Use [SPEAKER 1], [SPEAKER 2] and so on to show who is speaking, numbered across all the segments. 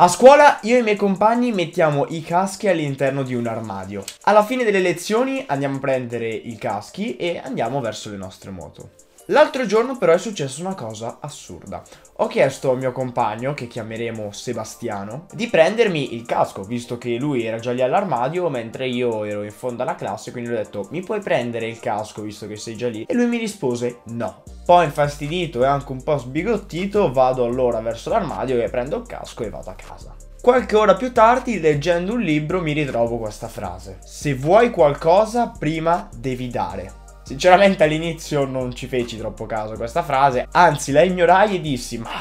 [SPEAKER 1] A scuola io e i miei compagni mettiamo i caschi all'interno di un armadio. Alla fine delle lezioni andiamo a prendere i caschi e andiamo verso le nostre moto. L'altro giorno però è successa una cosa assurda. Ho chiesto al mio compagno, che chiameremo Sebastiano, di prendermi il casco, visto che lui era già lì all'armadio mentre io ero in fondo alla classe, quindi gli ho detto mi puoi prendere il casco visto che sei già lì? E lui mi rispose no. Poi infastidito e anche un po' sbigottito vado allora verso l'armadio e prendo il casco e vado a casa. Qualche ora più tardi, leggendo un libro, mi ritrovo questa frase. Se vuoi qualcosa, prima devi dare. Sinceramente all'inizio non ci feci troppo caso a questa frase, anzi la ignorai e dissi ma...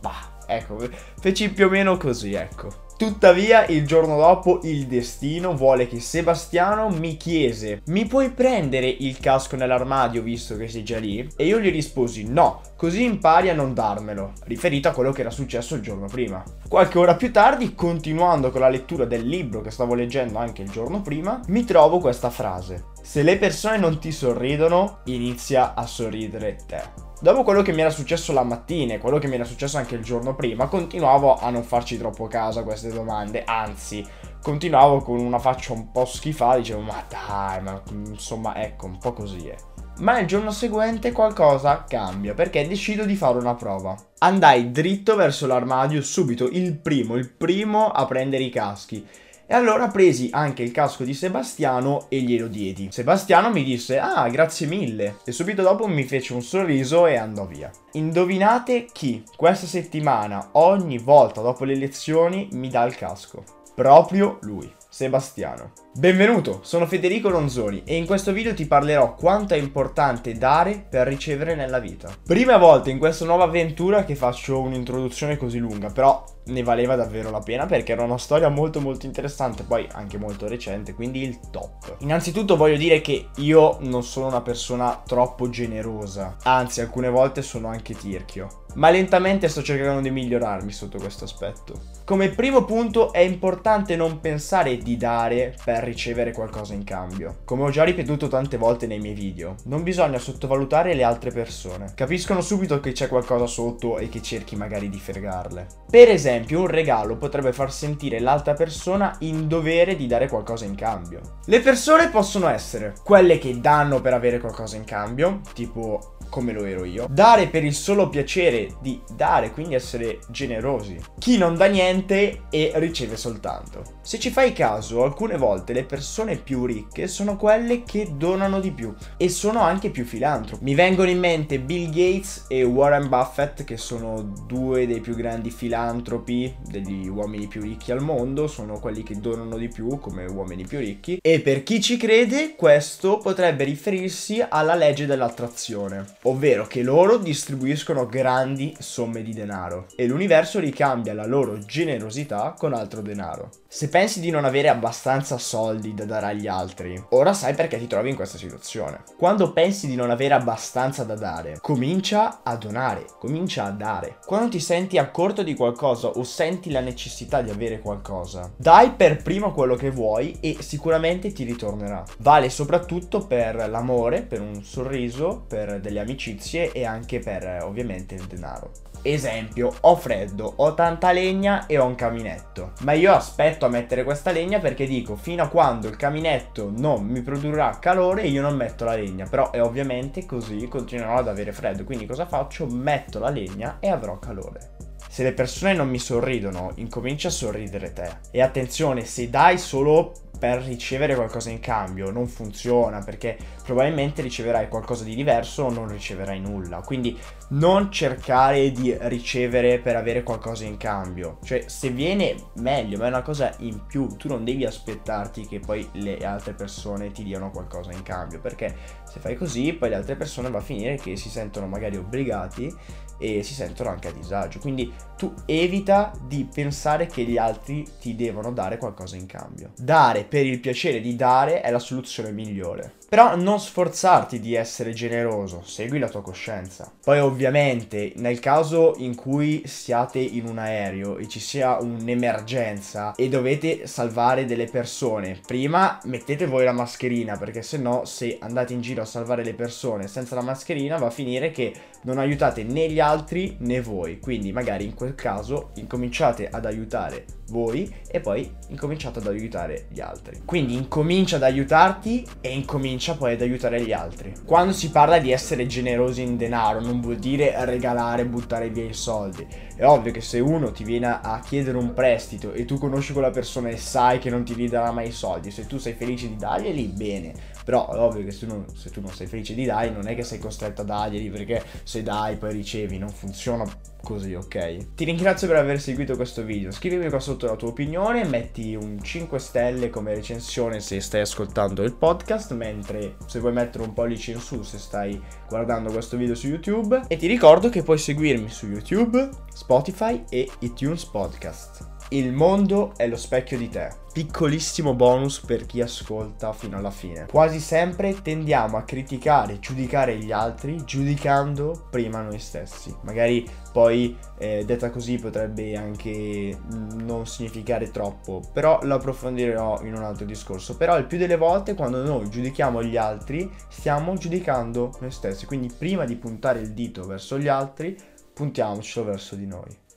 [SPEAKER 1] bah, ecco, feci più o meno così, ecco. Tuttavia, il giorno dopo, il destino vuole che Sebastiano mi chiese: Mi puoi prendere il casco nell'armadio visto che sei già lì? E io gli risposi: No, così impari a non darmelo, riferito a quello che era successo il giorno prima. Qualche ora più tardi, continuando con la lettura del libro che stavo leggendo anche il giorno prima, mi trovo questa frase: Se le persone non ti sorridono, inizia a sorridere te. Dopo quello che mi era successo la mattina e quello che mi era successo anche il giorno prima, continuavo a non farci troppo caso a queste domande, anzi, continuavo con una faccia un po' schifata, dicevo ma dai, ma insomma ecco, un po' così è. Ma il giorno seguente qualcosa cambia perché decido di fare una prova. Andai dritto verso l'armadio subito, il primo, il primo a prendere i caschi e allora presi anche il casco di Sebastiano e glielo diedi. Sebastiano mi disse, ah, grazie mille. E subito dopo mi fece un sorriso e andò via. Indovinate chi questa settimana, ogni volta dopo le lezioni, mi dà il casco? Proprio lui. Sebastiano. Benvenuto, sono Federico Ronzoni e in questo video ti parlerò quanto è importante dare per ricevere nella vita. Prima volta in questa nuova avventura che faccio un'introduzione così lunga, però ne valeva davvero la pena perché era una storia molto molto interessante, poi anche molto recente, quindi il top. Innanzitutto voglio dire che io non sono una persona troppo generosa, anzi alcune volte sono anche tirchio ma lentamente sto cercando di migliorarmi sotto questo aspetto. Come primo punto è importante non pensare di dare per ricevere qualcosa in cambio. Come ho già ripetuto tante volte nei miei video, non bisogna sottovalutare le altre persone. Capiscono subito che c'è qualcosa sotto e che cerchi magari di fregarle. Per esempio, esempio, un regalo potrebbe far sentire l'altra persona in dovere di dare qualcosa in cambio. Le persone possono essere quelle che danno per avere qualcosa in cambio, tipo come lo ero io. Dare per il solo piacere di dare, quindi essere generosi. Chi non dà niente e riceve soltanto. Se ci fai caso, alcune volte le persone più ricche sono quelle che donano di più e sono anche più filantropi. Mi vengono in mente Bill Gates e Warren Buffett, che sono due dei più grandi filantropi degli uomini più ricchi al mondo, sono quelli che donano di più come uomini più ricchi. E per chi ci crede, questo potrebbe riferirsi alla legge dell'attrazione ovvero che loro distribuiscono grandi somme di denaro e l'universo ricambia la loro generosità con altro denaro. Se pensi di non avere abbastanza soldi da dare agli altri, ora sai perché ti trovi in questa situazione. Quando pensi di non avere abbastanza da dare, comincia a donare, comincia a dare. Quando ti senti a corto di qualcosa o senti la necessità di avere qualcosa, dai per primo quello che vuoi e sicuramente ti ritornerà. Vale soprattutto per l'amore, per un sorriso, per delle amicizie e anche per ovviamente il denaro. Esempio, ho freddo, ho tanta legna e ho un caminetto. Ma io aspetto a mettere questa legna perché dico fino a quando il caminetto non mi produrrà calore io non metto la legna. Però è ovviamente così continuerò ad avere freddo. Quindi cosa faccio? Metto la legna e avrò calore. Se le persone non mi sorridono, incomincia a sorridere te. E attenzione, se dai solo per ricevere qualcosa in cambio non funziona perché probabilmente riceverai qualcosa di diverso o non riceverai nulla. Quindi non cercare di ricevere per avere qualcosa in cambio. Cioè, se viene meglio, ma è una cosa in più, tu non devi aspettarti che poi le altre persone ti diano qualcosa in cambio, perché se fai così, poi le altre persone va a finire che si sentono magari obbligati e si sentono anche a disagio. Quindi tu evita di pensare che gli altri ti devono dare qualcosa in cambio. Dare per il piacere di dare è la soluzione migliore. Però non sforzarti di essere generoso, segui la tua coscienza. Poi ovviamente nel caso in cui siate in un aereo e ci sia un'emergenza e dovete salvare delle persone, prima mettete voi la mascherina perché se no se andate in giro a salvare le persone senza la mascherina va a finire che non aiutate né gli altri né voi. Quindi magari in quel caso incominciate ad aiutare voi e poi incominciate ad aiutare gli altri. Quindi incomincia ad aiutarti e incomincia poi ad aiutare gli altri. Quando si parla di essere generosi in denaro non vuol dire regalare, buttare via i soldi. È ovvio che se uno ti viene a chiedere un prestito e tu conosci quella persona e sai che non ti ridarà mai i soldi, se tu sei felice di darglieli, bene. Però è ovvio che se, non, se tu non sei felice di dare, non è che sei costretto a darglieli perché se dai poi ricevi, non funziona così, ok? Ti ringrazio per aver seguito questo video, scrivimi qua sotto la tua opinione, metti un 5 stelle come recensione se stai ascoltando il podcast, mentre se vuoi mettere un pollice in su se stai guardando questo video su YouTube e ti ricordo che puoi seguirmi su YouTube, Spotify e iTunes Podcast. Il mondo è lo specchio di te. Piccolissimo bonus per chi ascolta fino alla fine. Quasi sempre tendiamo a criticare, giudicare gli altri, giudicando prima noi stessi. Magari poi eh, detta così potrebbe anche non significare troppo, però lo approfondirò in un altro discorso. Però il più delle volte quando noi giudichiamo gli altri, stiamo giudicando noi stessi. Quindi prima di puntare il dito verso gli altri, puntiamocelo verso di noi.